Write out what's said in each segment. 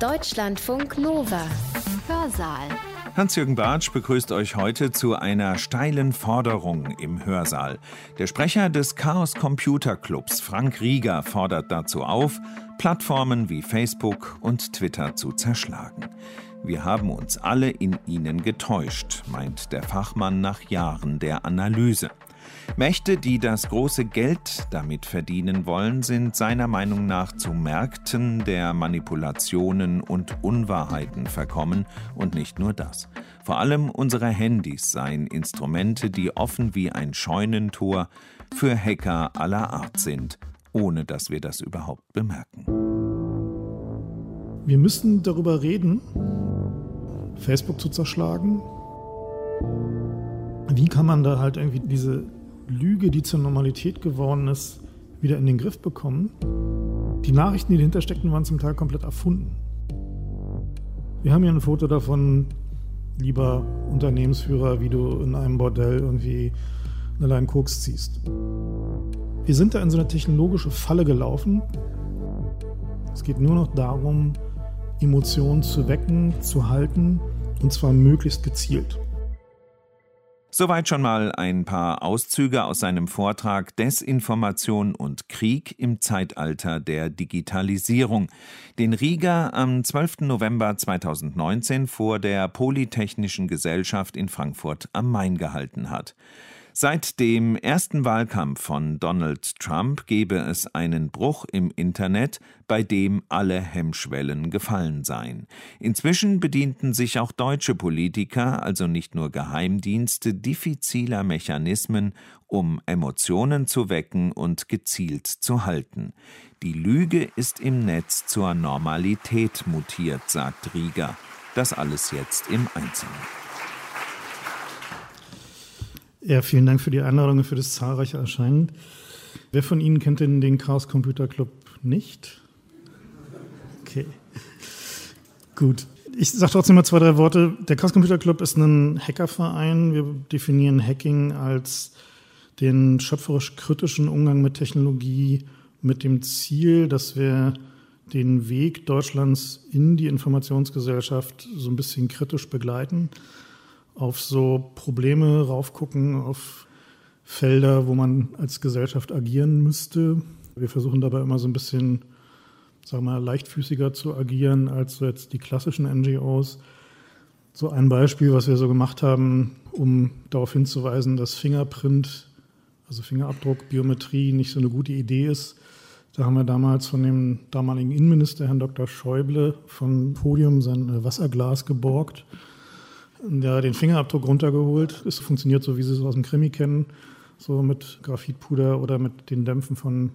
Deutschlandfunk Nova. Hörsaal. Hans-Jürgen Bartsch begrüßt euch heute zu einer steilen Forderung im Hörsaal. Der Sprecher des Chaos Computer Clubs, Frank Rieger, fordert dazu auf, Plattformen wie Facebook und Twitter zu zerschlagen. Wir haben uns alle in ihnen getäuscht, meint der Fachmann nach Jahren der Analyse. Mächte, die das große Geld damit verdienen wollen, sind seiner Meinung nach zu Märkten der Manipulationen und Unwahrheiten verkommen und nicht nur das. Vor allem unsere Handys seien Instrumente, die offen wie ein Scheunentor für Hacker aller Art sind, ohne dass wir das überhaupt bemerken. Wir müssen darüber reden, Facebook zu zerschlagen. Wie kann man da halt irgendwie diese Lüge, die zur Normalität geworden ist, wieder in den Griff bekommen? Die Nachrichten, die dahinter steckten, waren zum Teil komplett erfunden. Wir haben hier ein Foto davon, lieber Unternehmensführer, wie du in einem Bordell irgendwie eine Line Koks ziehst. Wir sind da in so eine technologische Falle gelaufen. Es geht nur noch darum, Emotionen zu wecken, zu halten und zwar möglichst gezielt. Soweit schon mal ein paar Auszüge aus seinem Vortrag Desinformation und Krieg im Zeitalter der Digitalisierung, den Rieger am 12. November 2019 vor der Polytechnischen Gesellschaft in Frankfurt am Main gehalten hat. Seit dem ersten Wahlkampf von Donald Trump gebe es einen Bruch im Internet, bei dem alle Hemmschwellen gefallen seien. Inzwischen bedienten sich auch deutsche Politiker, also nicht nur Geheimdienste, diffiziler Mechanismen, um Emotionen zu wecken und gezielt zu halten. Die Lüge ist im Netz zur Normalität mutiert, sagt Rieger. Das alles jetzt im Einzelnen. Ja, vielen Dank für die Einladung und für das zahlreiche Erscheinen. Wer von Ihnen kennt denn den Chaos Computer Club nicht? Okay. Gut. Ich sage trotzdem mal zwei, drei Worte. Der Chaos Computer Club ist ein Hackerverein. Wir definieren Hacking als den schöpferisch kritischen Umgang mit Technologie mit dem Ziel, dass wir den Weg Deutschlands in die Informationsgesellschaft so ein bisschen kritisch begleiten auf so Probleme raufgucken, auf Felder, wo man als Gesellschaft agieren müsste. Wir versuchen dabei immer so ein bisschen, sagen wir mal, leichtfüßiger zu agieren als so jetzt die klassischen NGOs. So ein Beispiel, was wir so gemacht haben, um darauf hinzuweisen, dass Fingerprint, also Fingerabdruck, Biometrie nicht so eine gute Idee ist. Da haben wir damals von dem damaligen Innenminister, Herrn Dr. Schäuble, vom Podium sein Wasserglas geborgt ja, den Fingerabdruck runtergeholt. Es funktioniert so, wie Sie es aus dem Krimi kennen, so mit Graphitpuder oder mit den Dämpfen von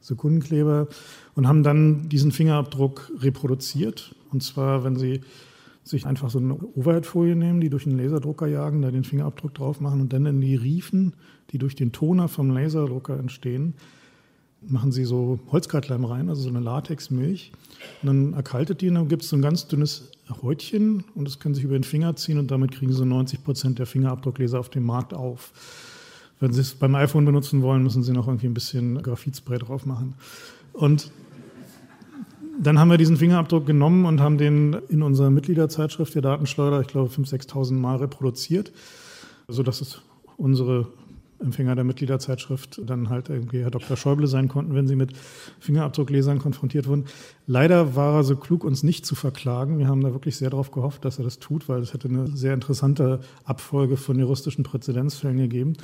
Sekundenkleber und haben dann diesen Fingerabdruck reproduziert. Und zwar, wenn Sie sich einfach so eine Overhead-Folie nehmen, die durch einen Laserdrucker jagen, da den Fingerabdruck drauf machen und dann in die Riefen, die durch den Toner vom Laserdrucker entstehen, machen Sie so Holzkartleim rein, also so eine Latexmilch. Und dann erkaltet die und dann gibt es so ein ganz dünnes Häutchen und das können Sie sich über den Finger ziehen und damit kriegen Sie 90 Prozent der Fingerabdruckleser auf dem Markt auf. Wenn Sie es beim iPhone benutzen wollen, müssen Sie noch irgendwie ein bisschen Graphitspray drauf machen. Und dann haben wir diesen Fingerabdruck genommen und haben den in unserer Mitgliederzeitschrift der Datenschleuder, ich glaube, 5.000, 6.000 Mal reproduziert, sodass es unsere Empfänger der Mitgliederzeitschrift dann halt irgendwie Herr Dr. Schäuble sein konnten, wenn sie mit Fingerabdrucklesern konfrontiert wurden. Leider war er so klug, uns nicht zu verklagen. Wir haben da wirklich sehr darauf gehofft, dass er das tut, weil es hätte eine sehr interessante Abfolge von juristischen Präzedenzfällen gegeben.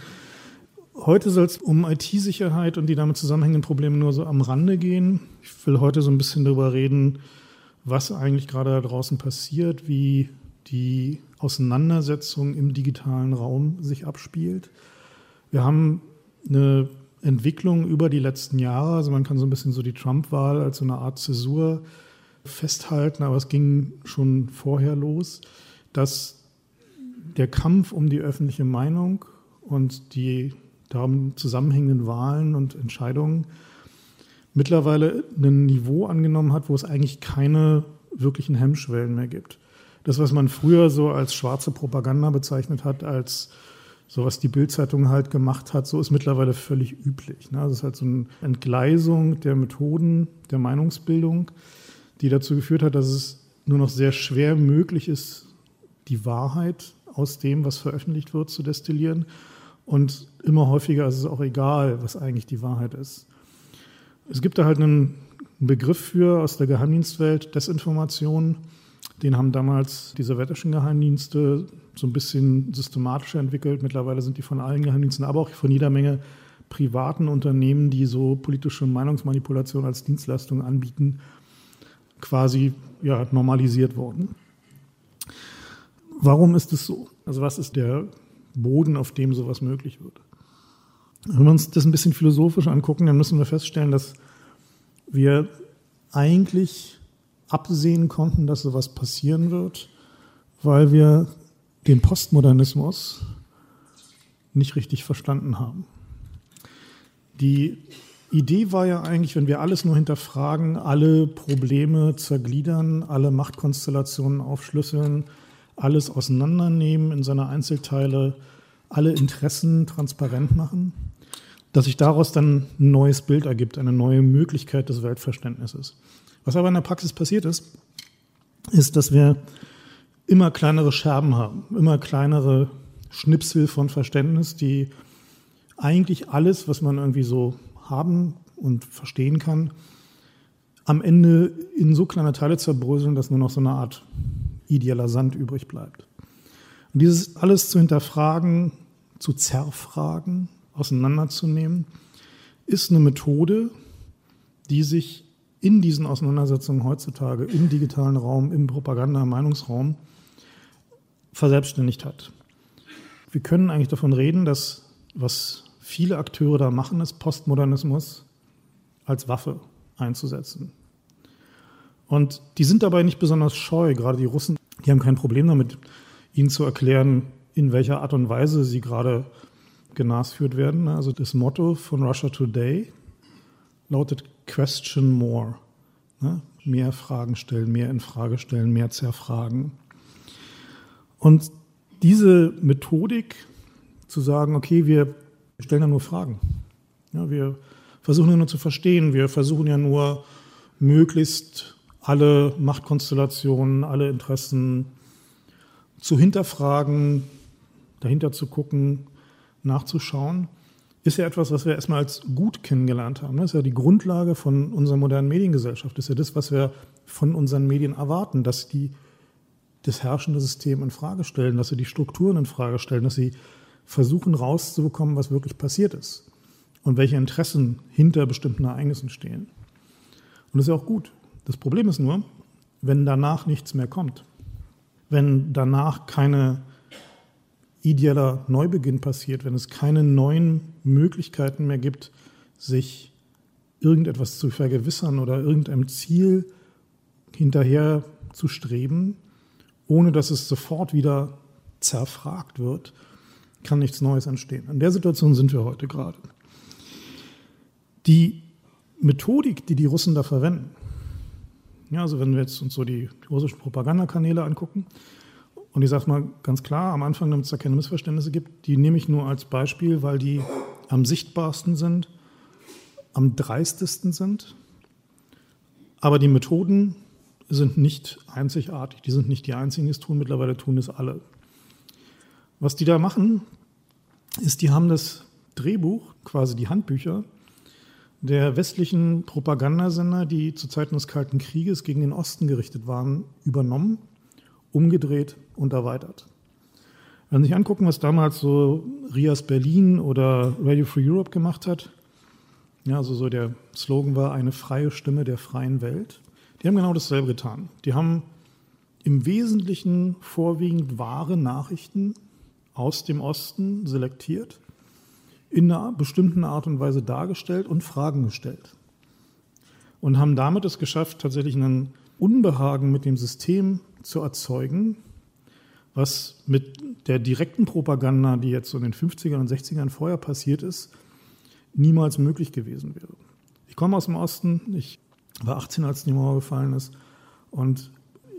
Heute soll es um IT-Sicherheit und die damit zusammenhängenden Probleme nur so am Rande gehen. Ich will heute so ein bisschen darüber reden, was eigentlich gerade da draußen passiert, wie die Auseinandersetzung im digitalen Raum sich abspielt wir haben eine Entwicklung über die letzten Jahre, also man kann so ein bisschen so die Trump-Wahl als so eine Art Zäsur festhalten, aber es ging schon vorher los, dass der Kampf um die öffentliche Meinung und die darum zusammenhängenden Wahlen und Entscheidungen mittlerweile ein Niveau angenommen hat, wo es eigentlich keine wirklichen Hemmschwellen mehr gibt. Das, was man früher so als schwarze Propaganda bezeichnet hat, als so was die Bildzeitung halt gemacht hat, so ist mittlerweile völlig üblich. Ne? Das ist halt so eine Entgleisung der Methoden der Meinungsbildung, die dazu geführt hat, dass es nur noch sehr schwer möglich ist, die Wahrheit aus dem, was veröffentlicht wird, zu destillieren. Und immer häufiger ist es auch egal, was eigentlich die Wahrheit ist. Es gibt da halt einen Begriff für aus der Geheimdienstwelt, Desinformation. Den haben damals die sowjetischen Geheimdienste so ein bisschen systematischer entwickelt. Mittlerweile sind die von allen Geheimdiensten, aber auch von jeder Menge privaten Unternehmen, die so politische Meinungsmanipulation als Dienstleistung anbieten, quasi ja, normalisiert worden. Warum ist es so? Also was ist der Boden, auf dem sowas möglich wird? Wenn wir uns das ein bisschen philosophisch angucken, dann müssen wir feststellen, dass wir eigentlich absehen konnten, dass sowas passieren wird, weil wir den Postmodernismus nicht richtig verstanden haben. Die Idee war ja eigentlich, wenn wir alles nur hinterfragen, alle Probleme zergliedern, alle Machtkonstellationen aufschlüsseln, alles auseinandernehmen in seine Einzelteile, alle Interessen transparent machen, dass sich daraus dann ein neues Bild ergibt, eine neue Möglichkeit des Weltverständnisses. Was aber in der Praxis passiert ist, ist, dass wir immer kleinere Scherben haben, immer kleinere Schnipsel von Verständnis, die eigentlich alles, was man irgendwie so haben und verstehen kann, am Ende in so kleine Teile zerbröseln, dass nur noch so eine Art idealer Sand übrig bleibt. Und dieses alles zu hinterfragen, zu zerfragen, auseinanderzunehmen, ist eine Methode, die sich in diesen Auseinandersetzungen heutzutage im digitalen Raum, im Propaganda-Meinungsraum verselbstständigt hat. Wir können eigentlich davon reden, dass was viele Akteure da machen, ist Postmodernismus als Waffe einzusetzen. Und die sind dabei nicht besonders scheu, gerade die Russen, die haben kein Problem damit, ihnen zu erklären, in welcher Art und Weise sie gerade genasführt werden. Also das Motto von Russia Today lautet Question More. Ne? Mehr Fragen stellen, mehr in Frage stellen, mehr zerfragen. Und diese Methodik zu sagen, okay, wir stellen ja nur Fragen. Ja, wir versuchen ja nur zu verstehen, wir versuchen ja nur möglichst alle Machtkonstellationen, alle Interessen zu hinterfragen, dahinter zu gucken, nachzuschauen, ist ja etwas, was wir erstmal als gut kennengelernt haben. Das ist ja die Grundlage von unserer modernen Mediengesellschaft. Das ist ja das, was wir von unseren Medien erwarten, dass die das herrschende System in Frage stellen, dass sie die Strukturen in Frage stellen, dass sie versuchen rauszubekommen, was wirklich passiert ist und welche Interessen hinter bestimmten Ereignissen stehen. Und das ist ja auch gut. Das Problem ist nur, wenn danach nichts mehr kommt, wenn danach keine ideeller Neubeginn passiert, wenn es keine neuen Möglichkeiten mehr gibt, sich irgendetwas zu vergewissern oder irgendeinem Ziel hinterher zu streben, ohne dass es sofort wieder zerfragt wird, kann nichts Neues entstehen. In der Situation sind wir heute gerade. Die Methodik, die die Russen da verwenden, ja, also wenn wir jetzt uns so die, russischen Propagandakanäle angucken, und ich sage mal ganz klar, am Anfang, damit es da keine Missverständnisse gibt, die nehme ich nur als Beispiel, weil die am sichtbarsten sind, am dreistesten sind. Aber die Methoden sind nicht einzigartig. Die sind nicht die einzigen, die es tun. Mittlerweile tun es alle. Was die da machen, ist, die haben das Drehbuch, quasi die Handbücher der westlichen Propagandasender, die zu Zeiten des Kalten Krieges gegen den Osten gerichtet waren, übernommen umgedreht und erweitert. Wenn Sie sich angucken, was damals so Rias Berlin oder Radio Free Europe gemacht hat, ja, also so der Slogan war eine freie Stimme der freien Welt, die haben genau dasselbe getan. Die haben im Wesentlichen vorwiegend wahre Nachrichten aus dem Osten selektiert, in einer bestimmten Art und Weise dargestellt und Fragen gestellt. Und haben damit es geschafft, tatsächlich einen Unbehagen mit dem System zu erzeugen, was mit der direkten Propaganda, die jetzt so in den 50ern und 60ern vorher passiert ist, niemals möglich gewesen wäre. Ich komme aus dem Osten, ich war 18, als die Mauer gefallen ist und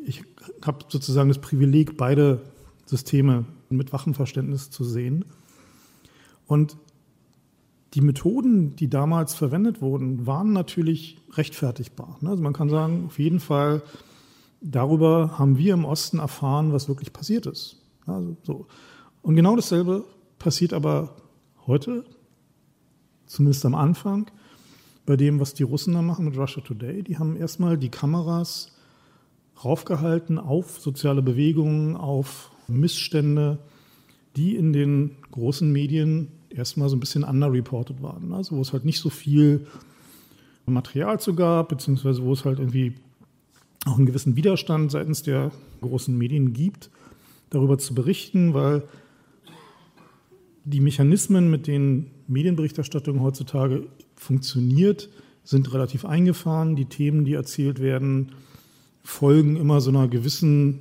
ich habe sozusagen das Privileg, beide Systeme mit wachem Verständnis zu sehen. Und die Methoden, die damals verwendet wurden, waren natürlich rechtfertigbar. Ne? Also man kann sagen, auf jeden Fall, darüber haben wir im Osten erfahren, was wirklich passiert ist. Also so. Und genau dasselbe passiert aber heute, zumindest am Anfang, bei dem, was die Russen da machen mit Russia Today. Die haben erstmal die Kameras raufgehalten auf soziale Bewegungen, auf Missstände, die in den großen Medien erstmal so ein bisschen underreported waren. Also wo es halt nicht so viel Material zu gab, beziehungsweise wo es halt irgendwie auch einen gewissen Widerstand seitens der großen Medien gibt, darüber zu berichten, weil die Mechanismen, mit denen Medienberichterstattung heutzutage funktioniert, sind relativ eingefahren. Die Themen, die erzählt werden, folgen immer so einer gewissen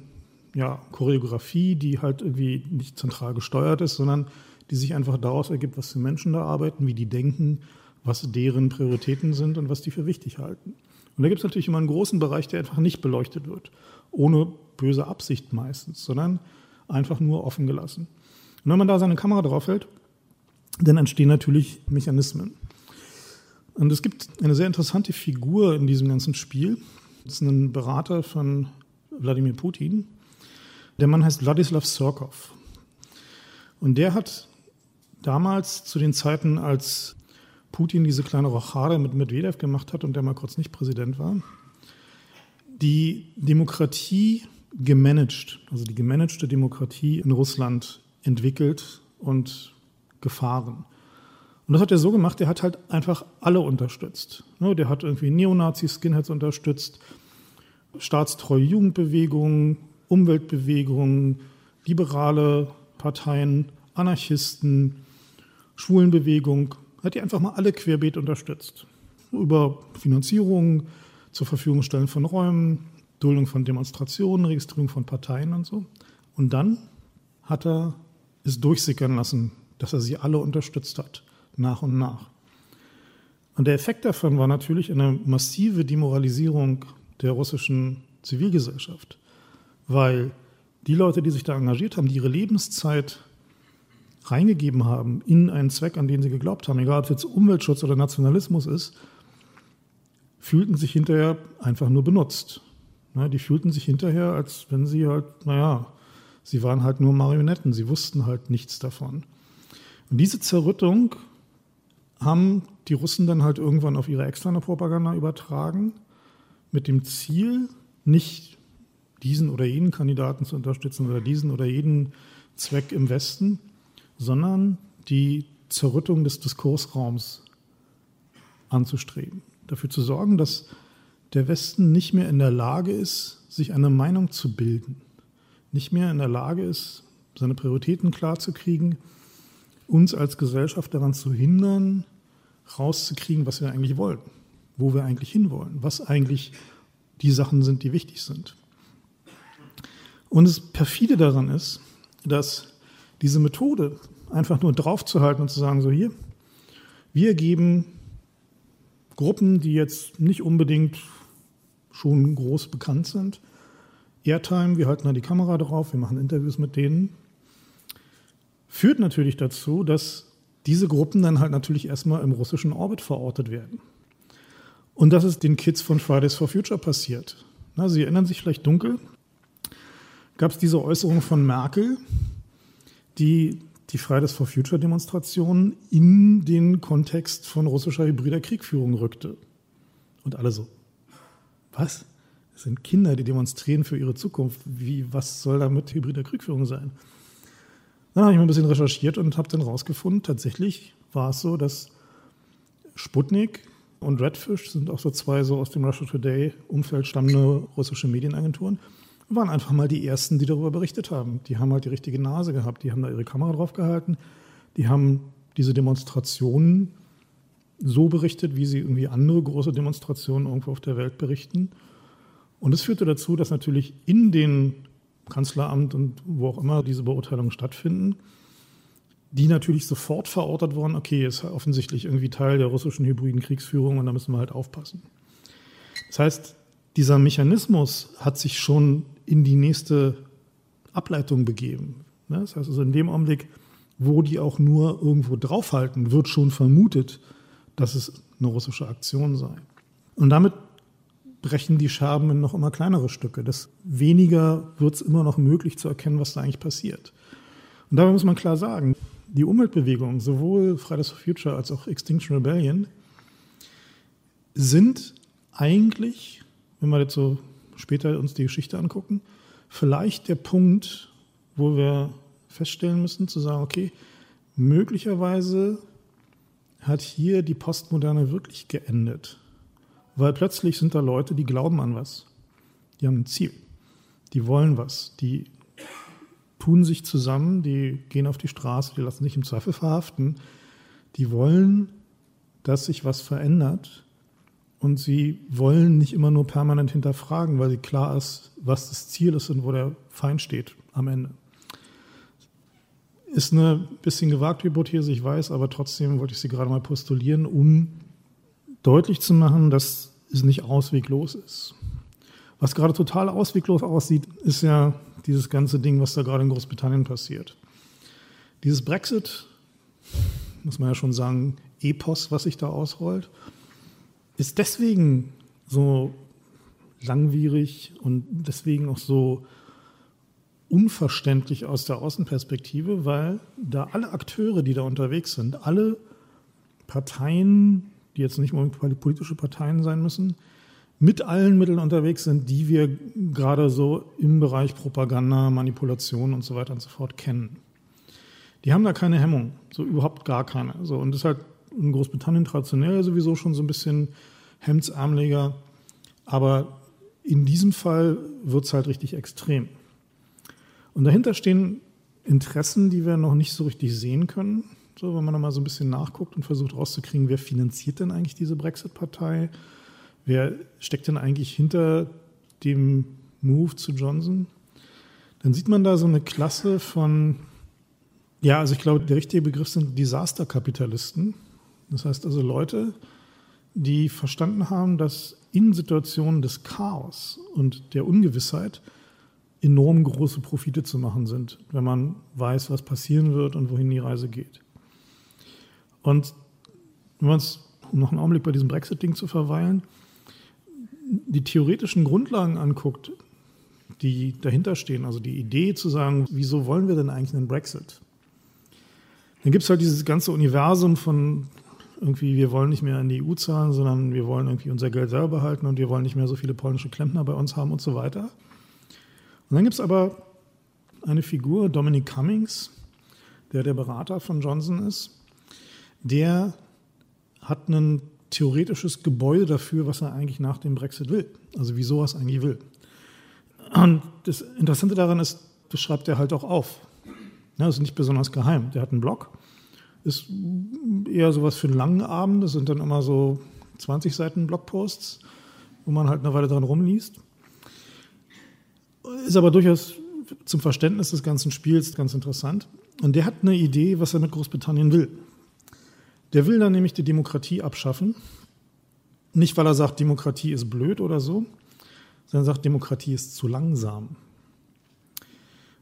ja, Choreografie, die halt irgendwie nicht zentral gesteuert ist, sondern die sich einfach daraus ergibt, was für Menschen da arbeiten, wie die denken, was deren Prioritäten sind und was die für wichtig halten. Und da gibt es natürlich immer einen großen Bereich, der einfach nicht beleuchtet wird, ohne böse Absicht meistens, sondern einfach nur offen gelassen. Und wenn man da seine Kamera draufhält, dann entstehen natürlich Mechanismen. Und es gibt eine sehr interessante Figur in diesem ganzen Spiel. Das ist ein Berater von Wladimir Putin. Der Mann heißt Wladislav Surkov. Und der hat damals zu den Zeiten, als Putin diese kleine Rochade mit Medvedev gemacht hat und der mal kurz nicht Präsident war, die Demokratie gemanagt, also die gemanagte Demokratie in Russland entwickelt und gefahren. Und das hat er so gemacht, er hat halt einfach alle unterstützt. Ne, der hat irgendwie Neonazis, Skinheads unterstützt, staatstreue Jugendbewegungen, Umweltbewegungen, liberale Parteien, Anarchisten, Schwulenbewegung, hat die einfach mal alle querbeet unterstützt. Über Finanzierung, zur Verfügung stellen von Räumen, Duldung von Demonstrationen, Registrierung von Parteien und so. Und dann hat er es durchsickern lassen, dass er sie alle unterstützt hat, nach und nach. Und der Effekt davon war natürlich eine massive Demoralisierung der russischen Zivilgesellschaft, weil die Leute, die sich da engagiert haben, die ihre Lebenszeit reingegeben haben in einen Zweck, an den sie geglaubt haben, egal ob es jetzt Umweltschutz oder Nationalismus ist, fühlten sich hinterher einfach nur benutzt. Die fühlten sich hinterher, als wenn sie halt, naja, sie waren halt nur Marionetten, sie wussten halt nichts davon. Und diese Zerrüttung haben die Russen dann halt irgendwann auf ihre externe Propaganda übertragen, mit dem Ziel, nicht diesen oder jenen Kandidaten zu unterstützen oder diesen oder jeden Zweck im Westen, sondern die Zerrüttung des Diskursraums anzustreben. Dafür zu sorgen, dass der Westen nicht mehr in der Lage ist, sich eine Meinung zu bilden, nicht mehr in der Lage ist, seine Prioritäten klarzukriegen, uns als Gesellschaft daran zu hindern, rauszukriegen, was wir eigentlich wollen, wo wir eigentlich hinwollen, was eigentlich die Sachen sind, die wichtig sind. Und das perfide daran ist, dass diese Methode, einfach nur draufzuhalten und zu sagen, so hier, wir geben Gruppen, die jetzt nicht unbedingt schon groß bekannt sind, Airtime, wir halten da die Kamera drauf, wir machen Interviews mit denen, führt natürlich dazu, dass diese Gruppen dann halt natürlich erstmal im russischen Orbit verortet werden. Und das ist den Kids von Fridays for Future passiert. Na, Sie erinnern sich vielleicht dunkel, gab es diese Äußerung von Merkel, die die Fridays for Future Demonstration in den Kontext von russischer hybrider Kriegführung rückte. Und alle so, was? Das sind Kinder, die demonstrieren für ihre Zukunft. Wie, was soll da mit hybrider Kriegführung sein? Dann habe ich mal ein bisschen recherchiert und habe dann rausgefunden, tatsächlich war es so, dass Sputnik und Redfish sind auch so zwei so aus dem Russia Today Umfeld stammende russische Medienagenturen waren einfach mal die Ersten, die darüber berichtet haben. Die haben halt die richtige Nase gehabt, die haben da ihre Kamera drauf gehalten, die haben diese Demonstrationen so berichtet, wie sie irgendwie andere große Demonstrationen irgendwo auf der Welt berichten. Und es führte dazu, dass natürlich in den Kanzleramt und wo auch immer diese Beurteilungen stattfinden, die natürlich sofort verortet wurden, okay, ist offensichtlich irgendwie Teil der russischen hybriden Kriegsführung und da müssen wir halt aufpassen. Das heißt, dieser Mechanismus hat sich schon in die nächste Ableitung begeben. Ne? Das heißt also in dem Augenblick, wo die auch nur irgendwo draufhalten, wird schon vermutet, dass es eine russische Aktion sei. Und damit brechen die Scherben in noch immer kleinere Stücke. Das weniger wird es immer noch möglich zu erkennen, was da eigentlich passiert. Und dabei muss man klar sagen, die Umweltbewegung, sowohl Fridays for Future als auch Extinction Rebellion, sind eigentlich, wenn wir jetzt so später uns die Geschichte angucken, vielleicht der Punkt, wo wir feststellen müssen, zu sagen, okay, möglicherweise hat hier die Postmoderne wirklich geendet. Weil plötzlich sind da Leute, die glauben an was. Die haben ein Ziel. Die wollen was. Die tun sich zusammen, die gehen auf die Straße, die lassen sich im Zweifel verhaften. Die wollen, dass sich was verändert. Und sie wollen nicht immer nur permanent hinterfragen, weil sie klar ist, was das Ziel ist und wo der Feind steht am Ende. Ist eine bisschen gewagte Hypothese, ich weiß, aber trotzdem wollte ich sie gerade mal postulieren, um deutlich zu machen, dass es nicht ausweglos ist. Was gerade total ausweglos aussieht, ist ja dieses ganze Ding, was da gerade in Großbritannien passiert. Dieses Brexit, muss man ja schon sagen, Epos, was sich da ausrollt, ist deswegen so langwierig und deswegen auch so unverständlich aus der Außenperspektive, weil da alle Akteure, die da unterwegs sind, alle Parteien, die jetzt nicht unbedingt politische Parteien sein müssen, mit allen Mitteln unterwegs sind, die wir gerade so im Bereich Propaganda, Manipulation und so weiter und so fort kennen. Die haben da keine Hemmung, so überhaupt gar keine. So, und das ist halt in Großbritannien traditionell sowieso schon so ein bisschen hemdsärmeliger, aber in diesem Fall wird es halt richtig extrem. Und dahinter stehen Interessen, die wir noch nicht so richtig sehen können. So, wenn man da mal so ein bisschen nachguckt und versucht rauszukriegen, wer finanziert denn eigentlich diese Brexit-Partei? Wer steckt denn eigentlich hinter dem Move zu Johnson? Dann sieht man da so eine Klasse von, ja, also ich glaube, der richtige Begriff sind Disasterkapitalisten. Das heißt also Leute, die verstanden haben, dass in Situationen des Chaos und der Ungewissheit enorm große Profite zu machen sind, wenn man weiß, was passieren wird und wohin die Reise geht. Und wenn wir uns, noch einen Augenblick bei diesem Brexit-Ding zu verweilen, die theoretischen Grundlagen anguckt, die dahinter stehen, also die Idee zu sagen, wieso wollen wir denn eigentlich einen Brexit? Dann gibt es halt dieses ganze Universum von irgendwie, wir wollen nicht mehr an die EU zahlen, sondern wir wollen irgendwie unser Geld selber behalten und wir wollen nicht mehr so viele polnische Klempner bei uns haben und so weiter. Und dann gibt es aber eine Figur, Dominic Cummings, der der Berater von Johnson ist, der hat ein theoretisches Gebäude dafür, was er eigentlich nach dem Brexit will. Also wieso er es eigentlich will. Und das Interessante daran ist, das schreibt er halt auch auf. Das ist nicht besonders geheim. Der hat einen Blog, ist eher sowas für einen langen Abend. Das sind dann immer so 20 Seiten Blogposts, wo man halt eine Weile dran rumliest ist aber durchaus zum Verständnis des ganzen Spiels ganz interessant. Und der hat eine Idee, was er mit Großbritannien will. Der will dann nämlich die Demokratie abschaffen. Nicht, weil er sagt, Demokratie ist blöd oder so, sondern sagt, Demokratie ist zu langsam.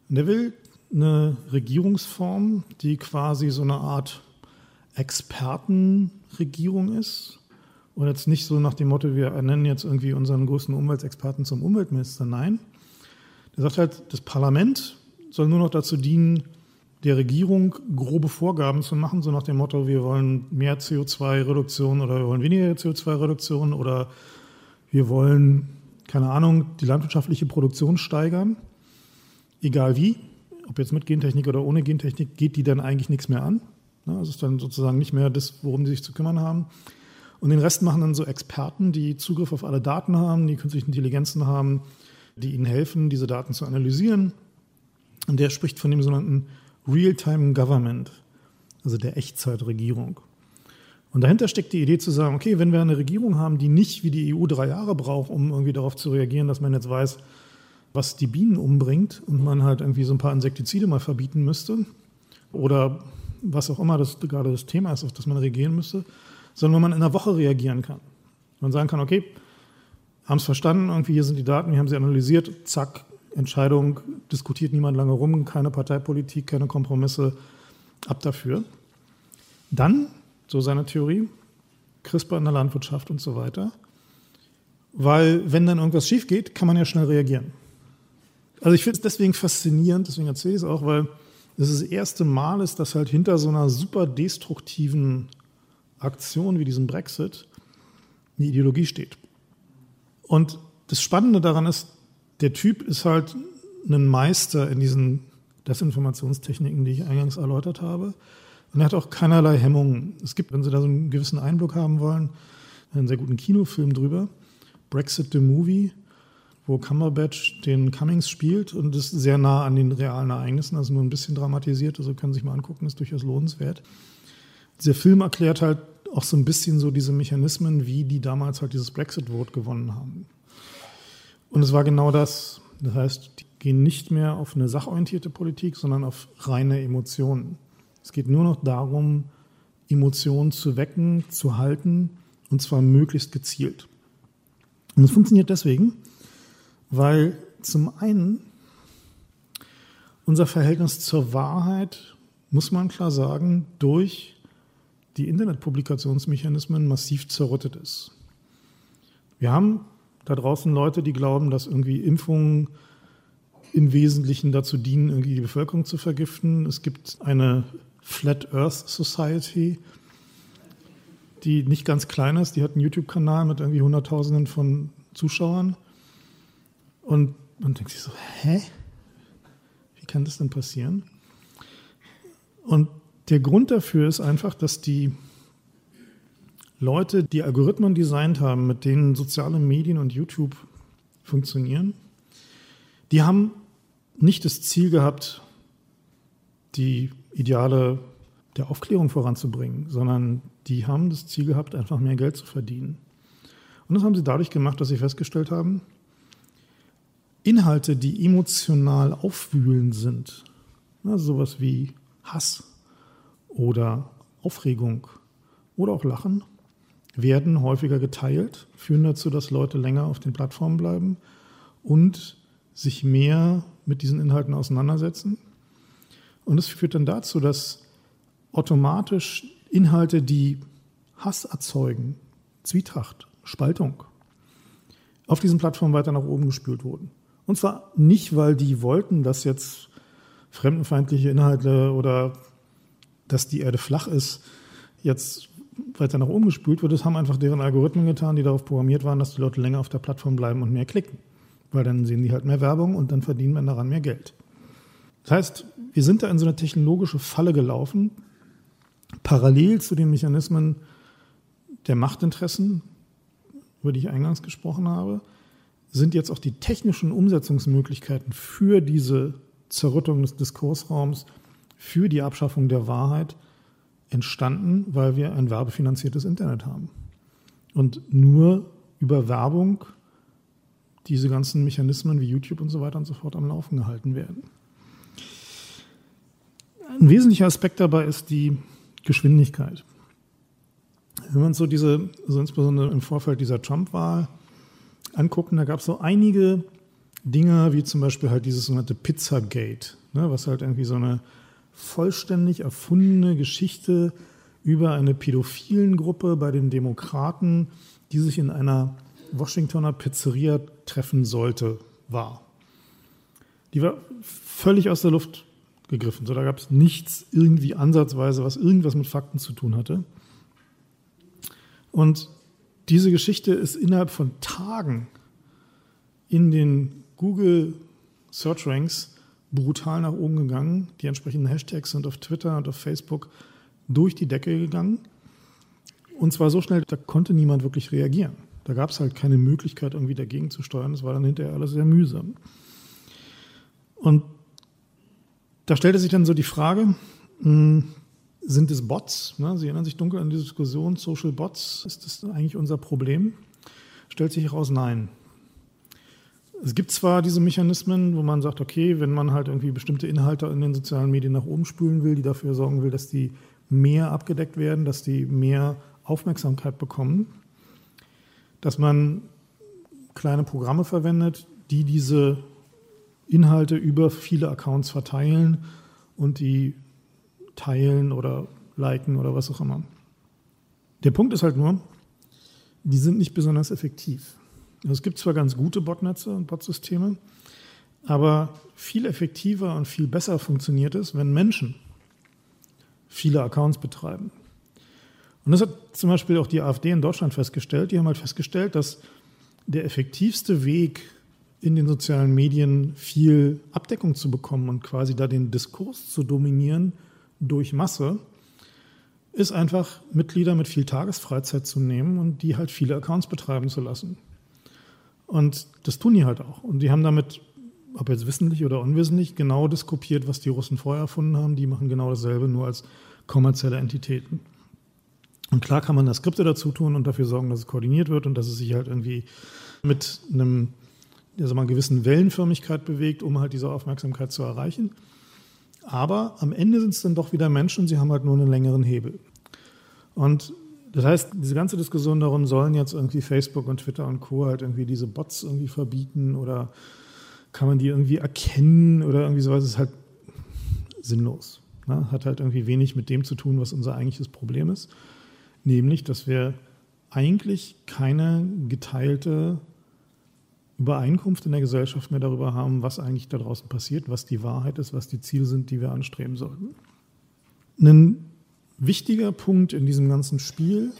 Und er will eine Regierungsform, die quasi so eine Art Expertenregierung ist. Und jetzt nicht so nach dem Motto, wir ernennen jetzt irgendwie unseren größten Umweltexperten zum Umweltminister. Nein, er sagt halt, das Parlament soll nur noch dazu dienen, der Regierung grobe Vorgaben zu machen, so nach dem Motto, wir wollen mehr CO2-Reduktion oder wir wollen weniger CO2-Reduktion oder wir wollen, keine Ahnung, die landwirtschaftliche Produktion steigern. Egal wie, ob jetzt mit Gentechnik oder ohne Gentechnik, geht die dann eigentlich nichts mehr an. Das ist dann sozusagen nicht mehr das, worum die sich zu kümmern haben. Und den Rest machen dann so Experten, die Zugriff auf alle Daten haben, die künstliche Intelligenzen haben, die ihnen helfen, diese Daten zu analysieren. Und der spricht von dem sogenannten Real-Time Government, also der Echtzeitregierung. Und dahinter steckt die Idee zu sagen, okay, wenn wir eine Regierung haben, die nicht wie die EU drei Jahre braucht, um irgendwie darauf zu reagieren, dass man jetzt weiß, was die Bienen umbringt und man halt irgendwie so ein paar Insektizide mal verbieten müsste oder was auch immer das gerade das Thema ist, auf das man reagieren müsste, sondern wenn man in einer Woche reagieren kann. Man sagen kann, okay, haben es verstanden, irgendwie hier sind die Daten, wir haben sie analysiert, zack, Entscheidung, diskutiert niemand lange rum, keine Parteipolitik, keine Kompromisse. ab dafür. Dann, so seine Theorie, CRISPR in der Landwirtschaft und so weiter. Weil, wenn dann irgendwas schief geht, kann man ja schnell reagieren. Also ich finde es deswegen faszinierend, deswegen erzähle ich es auch, weil es das erste Mal ist, dass halt hinter so einer super destruktiven Aktion wie diesem Brexit eine Ideologie steht. Und das Spannende daran ist, der Typ ist halt ein Meister in diesen Desinformationstechniken, die ich eingangs erläutert habe. Und er hat auch keinerlei Hemmungen. Es gibt, wenn Sie da so einen gewissen Einblick haben wollen, einen sehr guten Kinofilm drüber, Brexit the Movie, wo Cumberbatch den Cummings spielt und ist sehr nah an den realen Ereignissen, also nur ein bisschen dramatisiert, also können Sie sich mal angucken, ist durchaus lohnenswert. Dieser Film erklärt halt auch so ein bisschen so diese Mechanismen, wie die damals halt dieses Brexit-Vote gewonnen haben. Und es war genau das. Das heißt, die gehen nicht mehr auf eine sachorientierte Politik, sondern auf reine Emotionen. Es geht nur noch darum, Emotionen zu wecken, zu halten und zwar möglichst gezielt. Und es funktioniert deswegen, weil zum einen unser Verhältnis zur Wahrheit, muss man klar sagen, durch die Internetpublikationsmechanismen massiv zerrüttet ist. Wir haben da draußen Leute, die glauben, dass irgendwie Impfungen im Wesentlichen dazu dienen, irgendwie die Bevölkerung zu vergiften. Es gibt eine Flat Earth Society, die nicht ganz klein ist. Die hat einen YouTube-Kanal mit irgendwie Hunderttausenden von Zuschauern. Und man denkt sich so, hä? Wie kann das denn passieren? Und der Grund dafür ist einfach, dass die Leute, die Algorithmen designt haben, mit denen soziale Medien und YouTube funktionieren, die haben nicht das Ziel gehabt, die Ideale der Aufklärung voranzubringen, sondern die haben das Ziel gehabt, einfach mehr Geld zu verdienen. Und das haben sie dadurch gemacht, dass sie festgestellt haben, Inhalte, die emotional aufwühlend sind, also sowas wie Hass oder Aufregung oder auch Lachen, werden häufiger geteilt, führen dazu, dass Leute länger auf den Plattformen bleiben und sich mehr mit diesen Inhalten auseinandersetzen. Und es führt dann dazu, dass automatisch Inhalte, die Hass erzeugen, Zwietracht, Spaltung, auf diesen Plattformen weiter nach oben gespült wurden. Und zwar nicht, weil die wollten, dass jetzt fremdenfeindliche Inhalte oder dass die Erde flach ist, jetzt weiter nach oben gespült wird. Das haben einfach deren Algorithmen getan, die darauf programmiert waren, dass die Leute länger auf der Plattform bleiben und mehr klicken. Weil dann sehen die halt mehr Werbung und dann verdienen wir daran mehr Geld. Das heißt, wir sind da in so eine technologische Falle gelaufen, parallel zu den Mechanismen der Machtinteressen, über die ich eingangs gesprochen habe, sind jetzt auch die technischen Umsetzungsmöglichkeiten für diese Zerrüttung des Diskursraums, für die Abschaffung der Wahrheit entstanden, weil wir ein werbefinanziertes Internet haben. Und nur über Werbung diese ganzen Mechanismen wie YouTube und so weiter und so fort am Laufen gehalten werden. Ein wesentlicher Aspekt dabei ist die Geschwindigkeit. Wenn wir uns so diese, also insbesondere im Vorfeld dieser Trump-Wahl angucken, da gab es so einige Dinge, wie zum Beispiel halt dieses sogenannte Pizzagate, ne, was halt irgendwie so eine vollständig erfundene Geschichte über eine pädophilen Gruppe bei den Demokraten, die sich in einer Washingtoner Pizzeria treffen sollte, war. Die war völlig aus der Luft gegriffen. So, da gab es nichts irgendwie ansatzweise, was irgendwas mit Fakten zu tun hatte. Und diese Geschichte ist innerhalb von Tagen in den Google Search Ranks brutal nach oben gegangen. Die entsprechenden Hashtags sind auf Twitter und auf Facebook durch die Decke gegangen. Und zwar so schnell, da konnte niemand wirklich reagieren. Da gab es halt keine Möglichkeit, irgendwie dagegen zu steuern. Das war dann hinterher alles sehr mühsam. Und da stellte sich dann so die Frage, hm, sind es Bots? Ne? Sie erinnern sich dunkel an die Diskussion, Social Bots, ist das eigentlich unser Problem? Stellt sich heraus, nein. Es gibt zwar diese Mechanismen, wo man sagt, okay, wenn man halt irgendwie bestimmte Inhalte in den sozialen Medien nach oben spülen will, die dafür sorgen will, dass die mehr abgedeckt werden, dass die mehr Aufmerksamkeit bekommen, dass man kleine Programme verwendet, die diese Inhalte über viele Accounts verteilen und die teilen oder liken oder was auch immer. Der Punkt ist halt nur, die sind nicht besonders effektiv. Also es gibt zwar ganz gute Botnetze und Botsysteme, aber viel effektiver und viel besser funktioniert es, wenn Menschen viele Accounts betreiben. Und das hat zum Beispiel auch die AfD in Deutschland festgestellt. Die haben halt festgestellt, dass der effektivste Weg, in den sozialen Medien viel Abdeckung zu bekommen und quasi da den Diskurs zu dominieren durch Masse, ist einfach Mitglieder mit viel Tagesfreizeit zu nehmen und die halt viele Accounts betreiben zu lassen. Und das tun die halt auch. Und die haben damit, ob jetzt wissentlich oder unwissentlich, genau das kopiert, was die Russen vorher erfunden haben. Die machen genau dasselbe, nur als kommerzielle Entitäten. Und klar kann man da Skripte dazu tun und dafür sorgen, dass es koordiniert wird und dass es sich halt irgendwie mit einem, also mal, gewissen Wellenförmigkeit bewegt, um halt diese Aufmerksamkeit zu erreichen. Aber am Ende sind es dann doch wieder Menschen, sie haben halt nur einen längeren Hebel. Und das heißt, diese ganze Diskussion darum, sollen jetzt irgendwie Facebook und Twitter und Co. halt irgendwie diese Bots irgendwie verbieten oder kann man die irgendwie erkennen oder irgendwie sowas, ist halt sinnlos. Ne? Hat halt irgendwie wenig mit dem zu tun, was unser eigentliches Problem ist nämlich dass wir eigentlich keine geteilte Übereinkunft in der Gesellschaft mehr darüber haben, was eigentlich da draußen passiert, was die Wahrheit ist, was die Ziele sind, die wir anstreben sollten. Ein wichtiger Punkt in diesem ganzen Spiel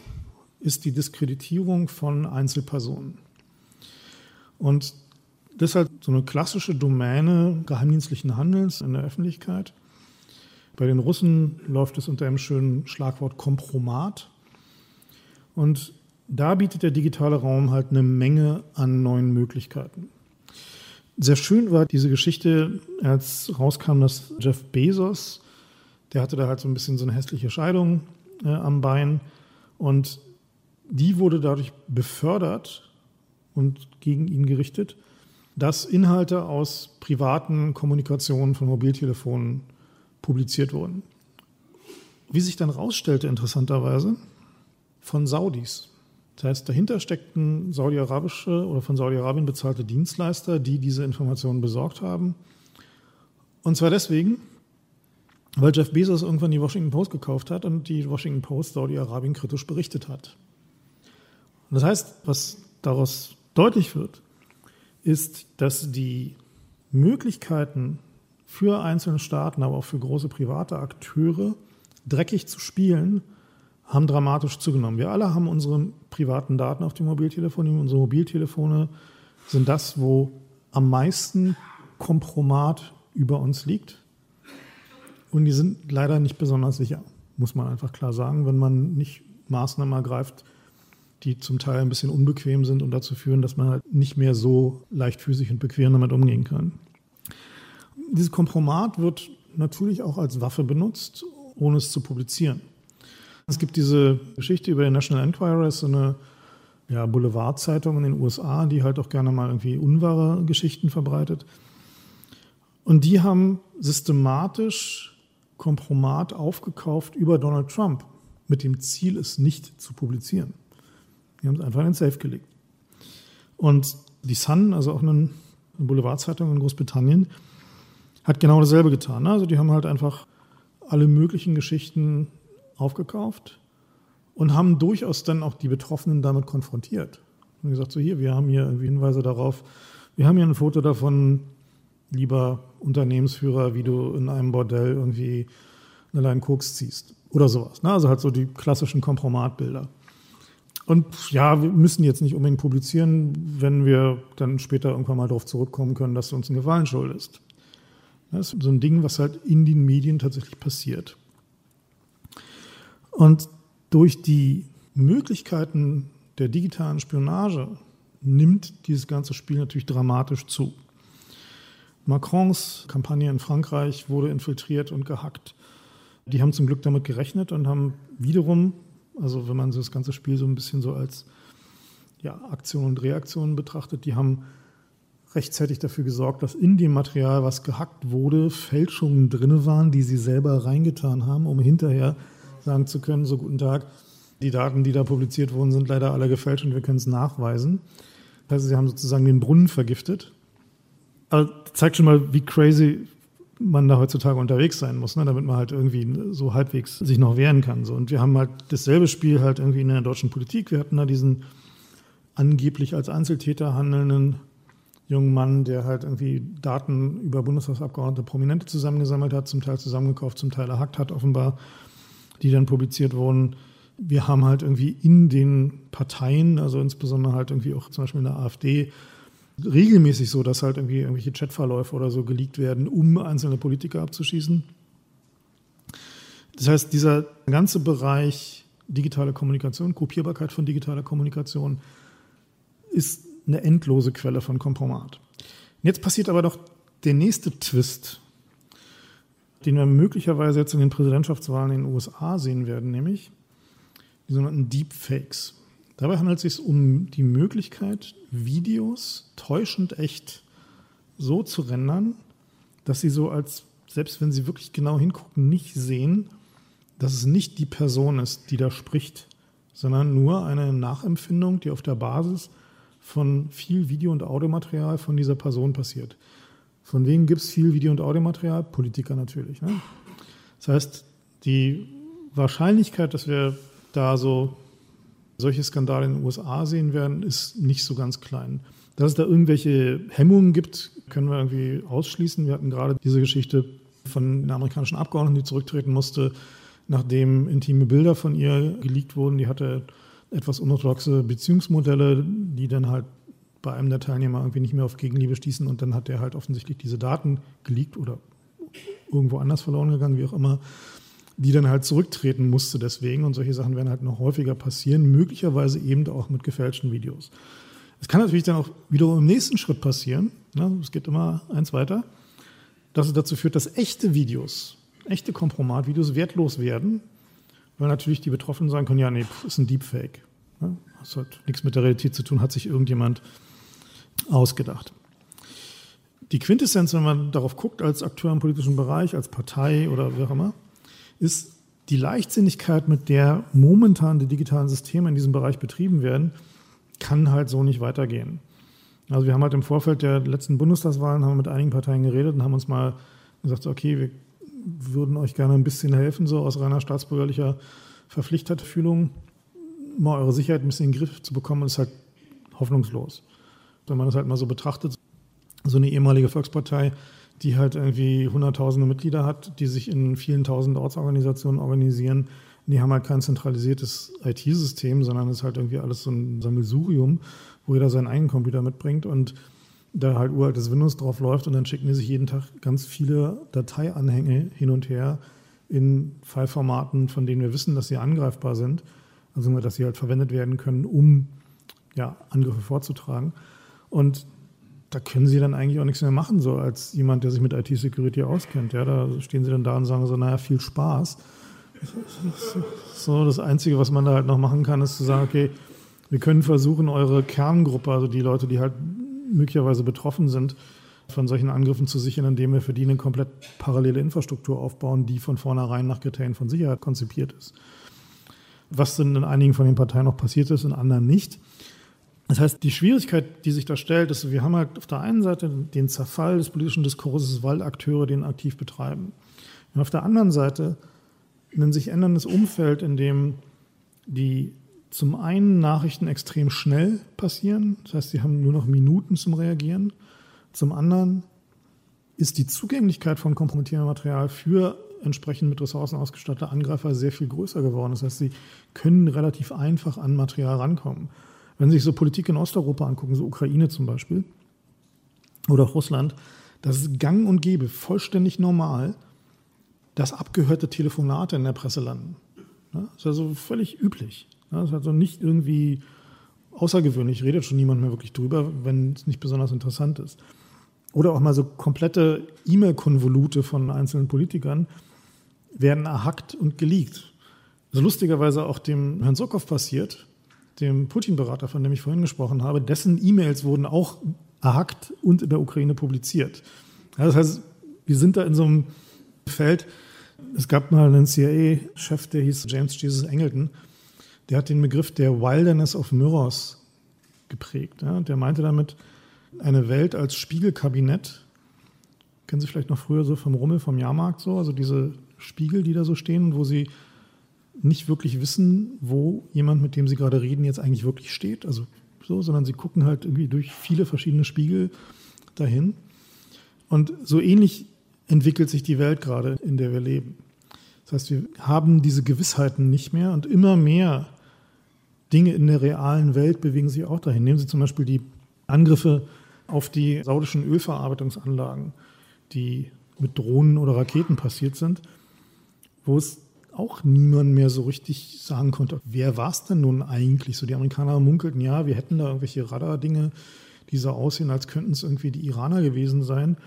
ist die Diskreditierung von Einzelpersonen. Und deshalb so eine klassische Domäne geheimdienstlichen Handelns in der Öffentlichkeit. Bei den Russen läuft es unter einem schönen Schlagwort Kompromat. Und da bietet der digitale Raum halt eine Menge an neuen Möglichkeiten. Sehr schön war diese Geschichte, als rauskam, dass Jeff Bezos, der hatte da halt so ein bisschen so eine hässliche Scheidung äh, am Bein und die wurde dadurch befördert und gegen ihn gerichtet, dass Inhalte aus privaten Kommunikationen von Mobiltelefonen publiziert wurden. Wie sich dann rausstellte, interessanterweise, von Saudis. Das heißt, dahinter steckten saudi-arabische oder von Saudi-Arabien bezahlte Dienstleister, die diese Informationen besorgt haben. Und zwar deswegen, weil Jeff Bezos irgendwann die Washington Post gekauft hat und die Washington Post Saudi-Arabien kritisch berichtet hat. Und das heißt, was daraus deutlich wird, ist, dass die Möglichkeiten für einzelne Staaten, aber auch für große private Akteure, dreckig zu spielen, haben dramatisch zugenommen. Wir alle haben unsere privaten Daten auf dem Mobiltelefon. Unsere Mobiltelefone sind das, wo am meisten Kompromat über uns liegt. Und die sind leider nicht besonders sicher, muss man einfach klar sagen, wenn man nicht Maßnahmen ergreift, die zum Teil ein bisschen unbequem sind und dazu führen, dass man halt nicht mehr so leichtfüßig und bequem damit umgehen kann. Dieses Kompromat wird natürlich auch als Waffe benutzt, ohne es zu publizieren. Es gibt diese Geschichte über den National Enquirer, so eine ja, Boulevardzeitung in den USA, die halt auch gerne mal irgendwie unwahre Geschichten verbreitet. Und die haben systematisch Kompromat aufgekauft über Donald Trump mit dem Ziel, es nicht zu publizieren. Die haben es einfach in den Safe gelegt. Und die Sun, also auch eine Boulevardzeitung in Großbritannien, hat genau dasselbe getan. Also die haben halt einfach alle möglichen Geschichten aufgekauft und haben durchaus dann auch die Betroffenen damit konfrontiert. Und gesagt, so hier, wir haben hier irgendwie Hinweise darauf, wir haben hier ein Foto davon, lieber Unternehmensführer, wie du in einem Bordell irgendwie eine Line Koks ziehst oder sowas. Ne? Also halt so die klassischen Kompromatbilder. Und ja, wir müssen jetzt nicht unbedingt publizieren, wenn wir dann später irgendwann mal darauf zurückkommen können, dass du uns einen Gefallen schuldest. Das ist so ein Ding, was halt in den Medien tatsächlich passiert. Und durch die Möglichkeiten der digitalen Spionage nimmt dieses ganze Spiel natürlich dramatisch zu. Macrons Kampagne in Frankreich wurde infiltriert und gehackt. Die haben zum Glück damit gerechnet und haben wiederum, also wenn man das ganze Spiel so ein bisschen so als ja, Aktion und Reaktion betrachtet, die haben rechtzeitig dafür gesorgt, dass in dem Material, was gehackt wurde, Fälschungen drin waren, die sie selber reingetan haben, um hinterher sagen zu können, so guten Tag, die Daten, die da publiziert wurden, sind leider alle gefälscht und wir können es nachweisen. Heißt, sie haben sozusagen den Brunnen vergiftet. Also zeigt schon mal, wie crazy man da heutzutage unterwegs sein muss, ne, damit man halt irgendwie so halbwegs sich noch wehren kann. So. Und wir haben halt dasselbe Spiel halt irgendwie in der deutschen Politik. Wir hatten da diesen angeblich als Einzeltäter handelnden jungen Mann, der halt irgendwie Daten über Bundestagsabgeordnete Prominente zusammengesammelt hat, zum Teil zusammengekauft, zum Teil erhackt hat, offenbar, die dann publiziert wurden. Wir haben halt irgendwie in den Parteien, also insbesondere halt irgendwie auch zum Beispiel in der AfD, regelmäßig so, dass halt irgendwie irgendwelche Chatverläufe oder so geleakt werden, um einzelne Politiker abzuschießen. Das heißt, dieser ganze Bereich digitale Kommunikation, Kopierbarkeit von digitaler Kommunikation, ist eine endlose Quelle von Kompromat. Jetzt passiert aber doch der nächste Twist, den wir möglicherweise jetzt in den Präsidentschaftswahlen in den USA sehen werden, nämlich die sogenannten Deepfakes. Dabei handelt es sich um die Möglichkeit, Videos täuschend echt so zu rendern, dass sie so als, selbst wenn sie wirklich genau hingucken, nicht sehen, dass es nicht die Person ist, die da spricht, sondern nur eine Nachempfindung, die auf der Basis von viel Video- und Audiomaterial von dieser Person passiert. Von wem gibt es viel Video- und Audiomaterial? Politiker natürlich. Ne? Das heißt, die Wahrscheinlichkeit, dass wir da so solche Skandale in den USA sehen werden, ist nicht so ganz klein. Dass es da irgendwelche Hemmungen gibt, können wir irgendwie ausschließen. Wir hatten gerade diese Geschichte von einer amerikanischen Abgeordneten, die zurücktreten musste, nachdem intime Bilder von ihr geleakt wurden. Die hatte etwas unorthodoxe Beziehungsmodelle, die dann halt bei einem der Teilnehmer irgendwie nicht mehr auf Gegenliebe stießen und dann hat der halt offensichtlich diese Daten geleakt oder irgendwo anders verloren gegangen, wie auch immer, die dann halt zurücktreten musste deswegen und solche Sachen werden halt noch häufiger passieren, möglicherweise eben auch mit gefälschten Videos. Es kann natürlich dann auch wiederum im nächsten Schritt passieren, ne, es geht immer eins weiter, dass es dazu führt, dass echte Videos, echte Kompromatvideos wertlos werden, weil natürlich die Betroffenen sagen können, ja, nee, ist ein Deepfake. Das hat nichts mit der Realität zu tun, hat sich irgendjemand ausgedacht. Die Quintessenz, wenn man darauf guckt, als Akteur im politischen Bereich, als Partei oder wie auch immer, ist die Leichtsinnigkeit, mit der momentan die digitalen Systeme in diesem Bereich betrieben werden, kann halt so nicht weitergehen. Also wir haben halt im Vorfeld der letzten Bundestagswahlen haben mit einigen Parteien geredet und haben uns mal gesagt, okay, wir würden euch gerne ein bisschen helfen, so aus reiner staatsbürgerlicher Verpflichterfühlung, mal eure Sicherheit ein bisschen in den Griff zu bekommen, ist halt hoffnungslos. Wenn man das halt mal so betrachtet, so eine ehemalige Volkspartei, die halt irgendwie hunderttausende Mitglieder hat, die sich in vielen tausend Ortsorganisationen organisieren, die haben halt kein zentralisiertes IT-System, sondern es ist halt irgendwie alles so ein Sammelsurium, wo jeder seinen eigenen Computer mitbringt. Und da halt uraltes Windows drauf läuft und dann schicken die sich jeden Tag ganz viele Dateianhänge hin und her in File-Formaten, von denen wir wissen, dass sie angreifbar sind, also dass sie halt verwendet werden können, um ja, Angriffe vorzutragen. Und da können sie dann eigentlich auch nichts mehr machen, so als jemand, der sich mit IT-Security auskennt. Ja, da stehen sie dann da und sagen so, naja, viel Spaß. So, das Einzige, was man da halt noch machen kann, ist zu sagen, okay, wir können versuchen, eure Kerngruppe, also die Leute, die halt möglicherweise betroffen sind, von solchen Angriffen zu sichern, indem wir für die eine komplett parallele Infrastruktur aufbauen, die von vornherein nach Kriterien von Sicherheit konzipiert ist. Was denn in einigen von den Parteien noch passiert ist, in anderen nicht. Das heißt, die Schwierigkeit, die sich da stellt, ist, wir haben halt auf der einen Seite den Zerfall des politischen Diskurses, weil Akteure den aktiv betreiben. Und auf der anderen Seite ein sich änderndes Umfeld, in dem die zum einen Nachrichten extrem schnell passieren, das heißt, sie haben nur noch Minuten zum Reagieren. Zum anderen ist die Zugänglichkeit von kompromittierendem Material für entsprechend mit Ressourcen ausgestattete Angreifer sehr viel größer geworden. Das heißt, sie können relativ einfach an Material rankommen. Wenn Sie sich so Politik in Osteuropa angucken, so Ukraine zum Beispiel oder Russland, das ist gang und gäbe, vollständig normal, dass abgehörte Telefonate in der Presse landen. Das ist also völlig üblich. Das ist also nicht irgendwie außergewöhnlich, redet schon niemand mehr wirklich drüber, wenn es nicht besonders interessant ist. Oder auch mal so komplette E-Mail-Konvolute von einzelnen Politikern werden erhackt und geleakt. Also lustigerweise auch dem Herrn Sokow passiert, dem Putin-Berater, von dem ich vorhin gesprochen habe, dessen E-Mails wurden auch erhackt und in der Ukraine publiziert. das heißt, wir sind da in so einem Feld. Es gab mal einen CIA-Chef, der hieß James Jesus Angleton, der hat den Begriff der Wilderness of Mirrors geprägt. Ja? Der meinte damit, eine Welt als Spiegelkabinett kennen Sie vielleicht noch früher so vom Rummel, vom Jahrmarkt so, also diese Spiegel, die da so stehen, wo Sie nicht wirklich wissen, wo jemand, mit dem Sie gerade reden, jetzt eigentlich wirklich steht. Also so, sondern Sie gucken halt irgendwie durch viele verschiedene Spiegel dahin. Und so ähnlich entwickelt sich die Welt gerade, in der wir leben. Das heißt, wir haben diese Gewissheiten nicht mehr und immer mehr Dinge in der realen Welt bewegen sich auch dahin. Nehmen Sie zum Beispiel die Angriffe auf die saudischen Ölverarbeitungsanlagen, die mit Drohnen oder Raketen passiert sind, wo es auch niemand mehr so richtig sagen konnte, wer war es denn nun eigentlich? So die Amerikaner munkelten, ja, wir hätten da irgendwelche Radar-Dinge, die so aussehen, als könnten es irgendwie die Iraner gewesen sein.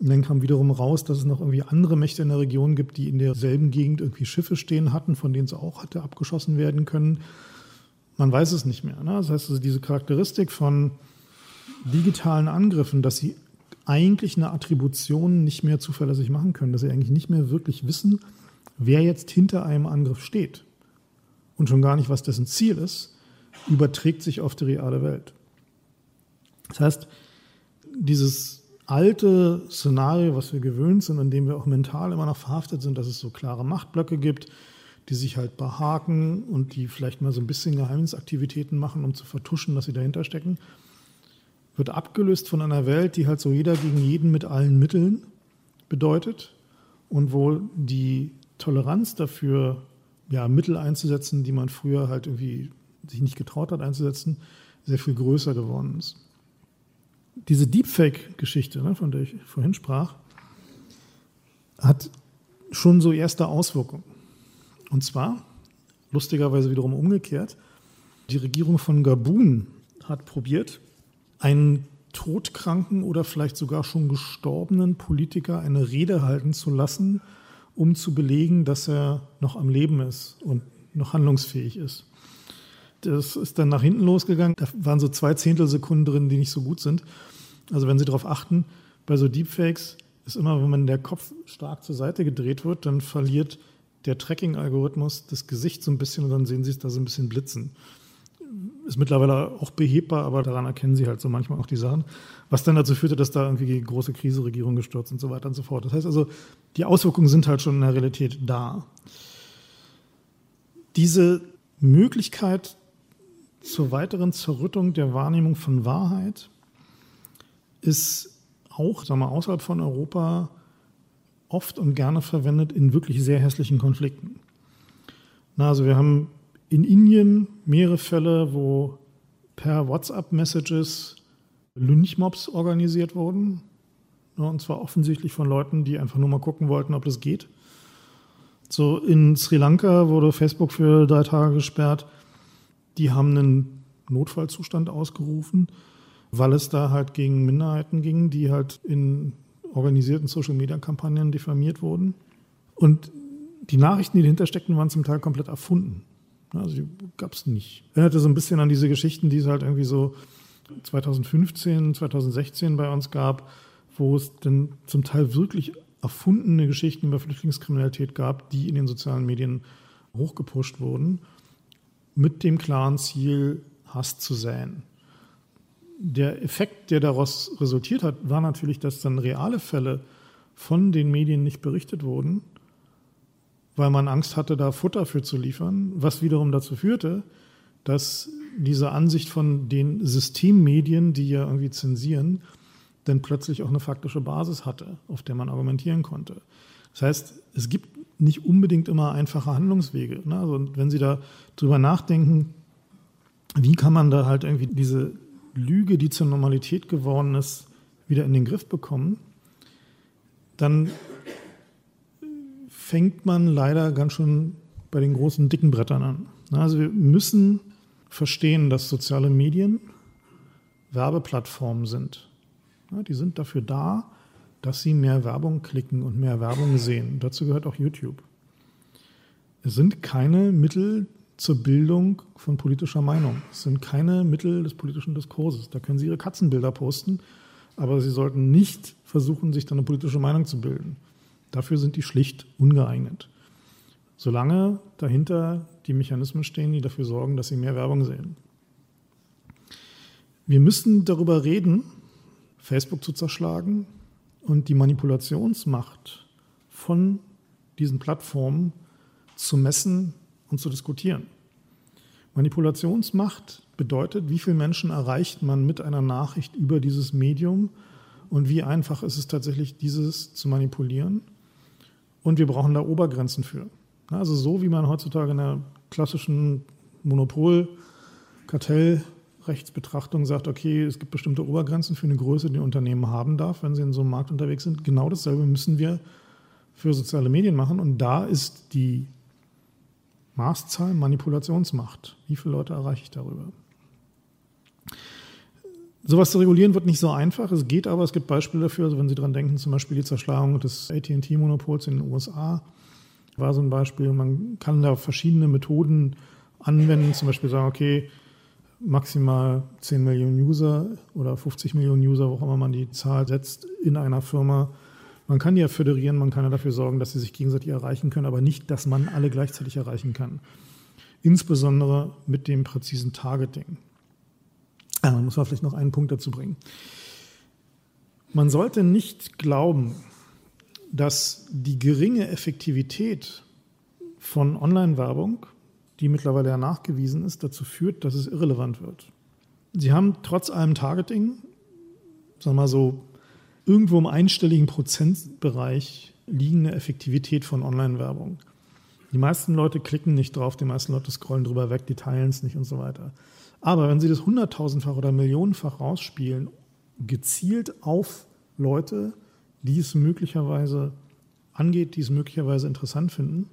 Und dann kam wiederum raus, dass es noch irgendwie andere Mächte in der Region gibt, die in derselben Gegend irgendwie Schiffe stehen hatten, von denen es auch hatte abgeschossen werden können. Man weiß es nicht mehr. Ne? Das heißt, also diese Charakteristik von digitalen Angriffen, dass sie eigentlich eine Attribution nicht mehr zuverlässig machen können, dass sie eigentlich nicht mehr wirklich wissen, wer jetzt hinter einem Angriff steht und schon gar nicht, was dessen Ziel ist, überträgt sich auf die reale Welt. Das heißt, dieses alte Szenario, was wir gewöhnt sind, in dem wir auch mental immer noch verhaftet sind, dass es so klare Machtblöcke gibt, die sich halt behaken und die vielleicht mal so ein bisschen Geheimnisaktivitäten machen, um zu vertuschen, dass sie dahinter stecken, wird abgelöst von einer Welt, die halt so jeder gegen jeden mit allen Mitteln bedeutet und wo die Toleranz dafür, ja, Mittel einzusetzen, die man früher halt irgendwie sich nicht getraut hat einzusetzen, sehr viel größer geworden ist diese Deepfake-Geschichte, ne, von der ich vorhin sprach, hat schon so erste Auswirkungen. Und zwar, lustigerweise wiederum umgekehrt, die Regierung von Gabun hat probiert, einen todkranken oder vielleicht sogar schon gestorbenen Politiker eine Rede halten zu lassen, um zu belegen, dass er noch am Leben ist und noch handlungsfähig ist. Das ist dann nach hinten losgegangen. Da waren so zwei Zehntelsekunden drin, die nicht so gut sind. Also wenn Sie darauf achten, bei so Deepfakes ist immer, wenn man der Kopf stark zur Seite gedreht wird, dann verliert der Tracking-Algorithmus das Gesicht so ein bisschen und dann sehen Sie es da so ein bisschen blitzen. Ist mittlerweile auch behebbar, aber daran erkennen Sie halt so manchmal auch die Sachen. Was dann dazu führte, dass da irgendwie die große Krise, Regierung gestürzt und so weiter und so fort. Das heißt also, die Auswirkungen sind halt schon in der Realität da. Diese Möglichkeit zur weiteren Zerrüttung der Wahrnehmung von Wahrheit ist auch, sagen wir, außerhalb von Europa oft und gerne verwendet in wirklich sehr hässlichen Konflikten. Na, also wir haben in Indien mehrere Fälle, wo per WhatsApp-Messages Lynchmobs organisiert wurden. Ja, und zwar offensichtlich von Leuten, die einfach nur mal gucken wollten, ob das geht. So in Sri Lanka wurde Facebook für drei Tage gesperrt. Die haben einen Notfallzustand ausgerufen, weil es da halt gegen Minderheiten ging, die halt in organisierten Social-Media-Kampagnen diffamiert wurden. Und die Nachrichten, die dahinter steckten, waren zum Teil komplett erfunden. Also die gab es nicht. Erinnerte so ein bisschen an diese Geschichten, die es halt irgendwie so 2015, 2016 bei uns gab, wo es dann zum Teil wirklich erfundene Geschichten über Flüchtlingskriminalität gab, die in den sozialen Medien hochgepusht wurden mit dem klaren Ziel, Hass zu säen. Der Effekt, der daraus resultiert hat, war natürlich, dass dann reale Fälle von den Medien nicht berichtet wurden, weil man Angst hatte, da Futter für zu liefern, was wiederum dazu führte, dass diese Ansicht von den Systemmedien, die ja irgendwie zensieren, dann plötzlich auch eine faktische Basis hatte, auf der man argumentieren konnte. Das heißt, es gibt nicht unbedingt immer einfache Handlungswege. Ne? Also wenn Sie da drüber nachdenken, wie kann man da halt irgendwie diese Lüge, die zur Normalität geworden ist, wieder in den Griff bekommen, dann fängt man leider ganz schön bei den großen, dicken Brettern an. Also wir müssen verstehen, dass soziale Medien Werbeplattformen sind. Die sind dafür da, dass sie mehr Werbung klicken und mehr Werbung sehen. Dazu gehört auch YouTube. Es sind keine Mittel zur Bildung von politischer Meinung. Es sind keine Mittel des politischen Diskurses. Da können Sie Ihre Katzenbilder posten, aber Sie sollten nicht versuchen, sich dann eine politische Meinung zu bilden. Dafür sind die schlicht ungeeignet. Solange dahinter die Mechanismen stehen, die dafür sorgen, dass Sie mehr Werbung sehen. Wir müssen darüber reden, Facebook zu zerschlagen, und die Manipulationsmacht von diesen Plattformen zu messen und zu diskutieren. Manipulationsmacht bedeutet, wie viele Menschen erreicht man mit einer Nachricht über dieses Medium und wie einfach ist es tatsächlich, dieses zu manipulieren. Und wir brauchen da Obergrenzen für. Also so wie man heutzutage in der klassischen Monopol-Kartellrechtsbetrachtung sagt, okay, es gibt bestimmte Obergrenzen für eine Größe, die ein Unternehmen haben darf, wenn sie in so einem Markt unterwegs sind. Genau dasselbe müssen wir für soziale Medien machen. Und da ist die Maßzahl Manipulationsmacht. Wie viele Leute erreiche ich darüber? Sowas zu regulieren wird nicht so einfach. Es geht aber, es gibt Beispiele dafür, also wenn Sie daran denken, zum Beispiel die Zerschlagung des AT&T-Monopols in den USA war so ein Beispiel. Man kann da verschiedene Methoden anwenden, zum Beispiel sagen, okay, maximal 10 Millionen User oder 50 Millionen User, wo auch immer man die Zahl setzt, in einer Firma man kann ja föderieren, man kann ja dafür sorgen, dass sie sich gegenseitig erreichen können, aber nicht, dass man alle gleichzeitig erreichen kann. Insbesondere mit dem präzisen Targeting. Ja, man muss man vielleicht noch einen Punkt dazu bringen. Man sollte nicht glauben, dass die geringe Effektivität von Online-Werbung, die mittlerweile ja nachgewiesen ist, dazu führt, dass es irrelevant wird. Sie haben trotz allem Targeting, sagen wir mal so irgendwo im einstelligen Prozentbereich liegende Effektivität von Online-Werbung. Die meisten Leute klicken nicht drauf, die meisten Leute scrollen drüber weg, die teilen es nicht und so weiter. Aber wenn sie das hunderttausendfach oder millionenfach rausspielen, gezielt auf Leute, die es möglicherweise angeht, die es möglicherweise interessant finden,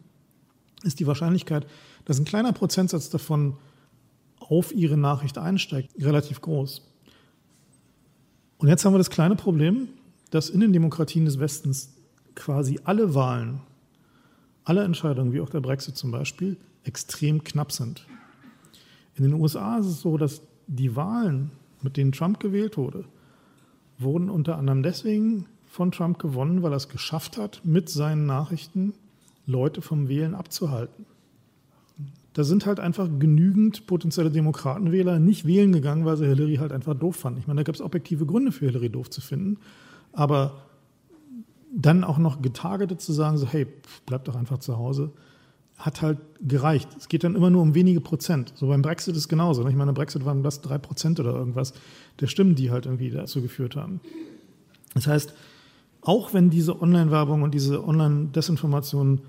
ist die Wahrscheinlichkeit, dass ein kleiner Prozentsatz davon auf ihre Nachricht einsteigt, relativ groß. Und jetzt haben wir das kleine Problem, dass in den Demokratien des Westens quasi alle Wahlen, alle Entscheidungen, wie auch der Brexit zum Beispiel, extrem knapp sind. In den USA ist es so, dass die Wahlen, mit denen Trump gewählt wurde, wurden unter anderem deswegen von Trump gewonnen, weil er es geschafft hat, mit seinen Nachrichten Leute vom Wählen abzuhalten. Da sind halt einfach genügend potenzielle Demokratenwähler nicht wählen gegangen, weil sie Hillary halt einfach doof fanden. Ich meine, da gab es objektive Gründe für Hillary doof zu finden. Aber dann auch noch getargetet zu sagen, so hey, bleib doch einfach zu Hause, hat halt gereicht. Es geht dann immer nur um wenige Prozent. So beim Brexit ist es genauso. Ich meine, Brexit waren das drei Prozent oder irgendwas der Stimmen, die halt irgendwie dazu geführt haben. Das heißt, auch wenn diese Online-Werbung und diese Online-Desinformation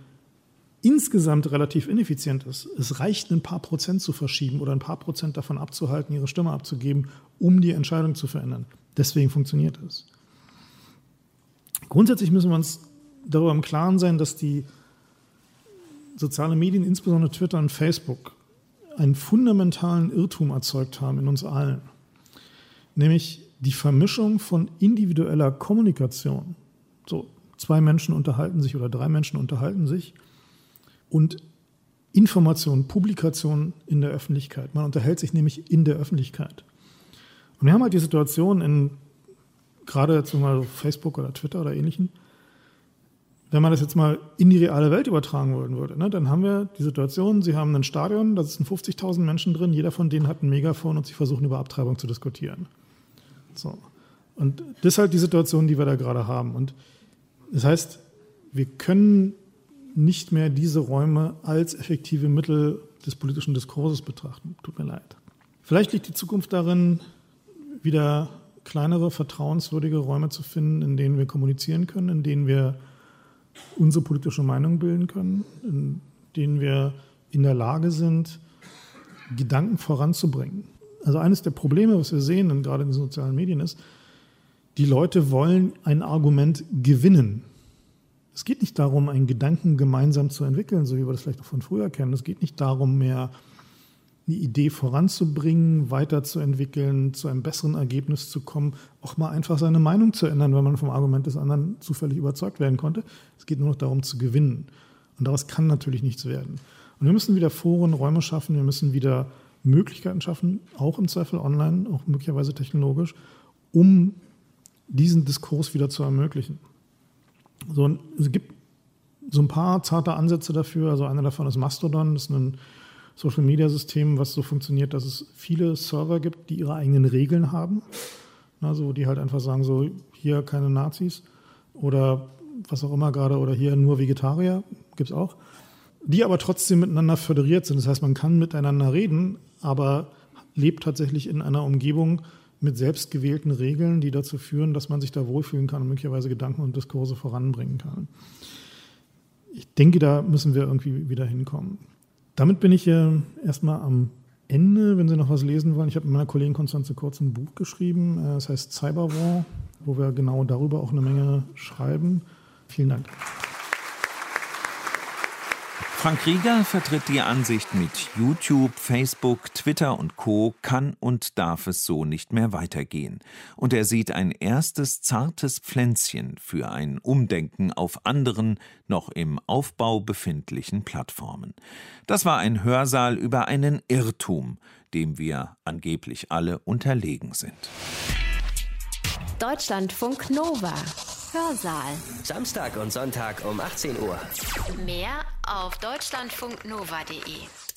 insgesamt relativ ineffizient ist, es reicht, ein paar Prozent zu verschieben oder ein paar Prozent davon abzuhalten, ihre Stimme abzugeben, um die Entscheidung zu verändern. Deswegen funktioniert es. Grundsätzlich müssen wir uns darüber im Klaren sein, dass die sozialen Medien, insbesondere Twitter und Facebook, einen fundamentalen Irrtum erzeugt haben in uns allen. Nämlich die Vermischung von individueller Kommunikation. So, zwei Menschen unterhalten sich oder drei Menschen unterhalten sich und Information, Publikation in der Öffentlichkeit. Man unterhält sich nämlich in der Öffentlichkeit. Und wir haben halt die Situation in gerade jetzt mal Facebook oder Twitter oder ähnlichen, wenn man das jetzt mal in die reale Welt übertragen wollen würde, ne, dann haben wir die Situation, Sie haben ein Stadion, da sind 50.000 Menschen drin, jeder von denen hat ein Megafon und sie versuchen über Abtreibung zu diskutieren. So. Und das ist halt die Situation, die wir da gerade haben. Und das heißt, wir können nicht mehr diese Räume als effektive Mittel des politischen Diskurses betrachten. Tut mir leid. Vielleicht liegt die Zukunft darin, wieder kleinere, vertrauenswürdige Räume zu finden, in denen wir kommunizieren können, in denen wir unsere politische Meinung bilden können, in denen wir in der Lage sind, Gedanken voranzubringen. Also eines der Probleme, was wir sehen, gerade in den sozialen Medien, ist, die Leute wollen ein Argument gewinnen. Es geht nicht darum, einen Gedanken gemeinsam zu entwickeln, so wie wir das vielleicht auch von früher kennen. Es geht nicht darum, mehr eine Idee voranzubringen, weiterzuentwickeln, zu einem besseren Ergebnis zu kommen, auch mal einfach seine Meinung zu ändern, wenn man vom Argument des anderen zufällig überzeugt werden konnte. Es geht nur noch darum zu gewinnen. Und daraus kann natürlich nichts werden. Und wir müssen wieder Foren, Räume schaffen, wir müssen wieder Möglichkeiten schaffen, auch im Zweifel online, auch möglicherweise technologisch, um diesen Diskurs wieder zu ermöglichen. So, es gibt so ein paar zarte Ansätze dafür. Also einer davon ist Mastodon, das ist ein Social Media System, was so funktioniert, dass es viele Server gibt, die ihre eigenen Regeln haben. Also die halt einfach sagen, so hier keine Nazis. oder was auch immer gerade oder hier nur Vegetarier, gibt es auch, die aber trotzdem miteinander föderiert sind. Das heißt, man kann miteinander reden, aber lebt tatsächlich in einer Umgebung mit selbstgewählten Regeln, die dazu führen, dass man sich da wohlfühlen kann und möglicherweise Gedanken und Diskurse voranbringen kann. Ich denke, da müssen wir irgendwie wieder hinkommen. Damit bin ich äh, erstmal am Ende, wenn Sie noch was lesen wollen. Ich habe mit meiner Kollegin Konstanze Kurz ein Buch geschrieben, äh, das heißt Cyberwar, wo wir genau darüber auch eine Menge schreiben. Vielen Dank. Frank Rieger vertritt die Ansicht, mit YouTube, Facebook, Twitter und Co. kann und darf es so nicht mehr weitergehen. Und er sieht ein erstes zartes Pflänzchen für ein Umdenken auf anderen, noch im Aufbau befindlichen Plattformen. Das war ein Hörsaal über einen Irrtum, dem wir angeblich alle unterlegen sind. Deutschlandfunk Nova. Hörsaal. Samstag und Sonntag um 18 Uhr. Mehr auf deutschlandfunknova.de.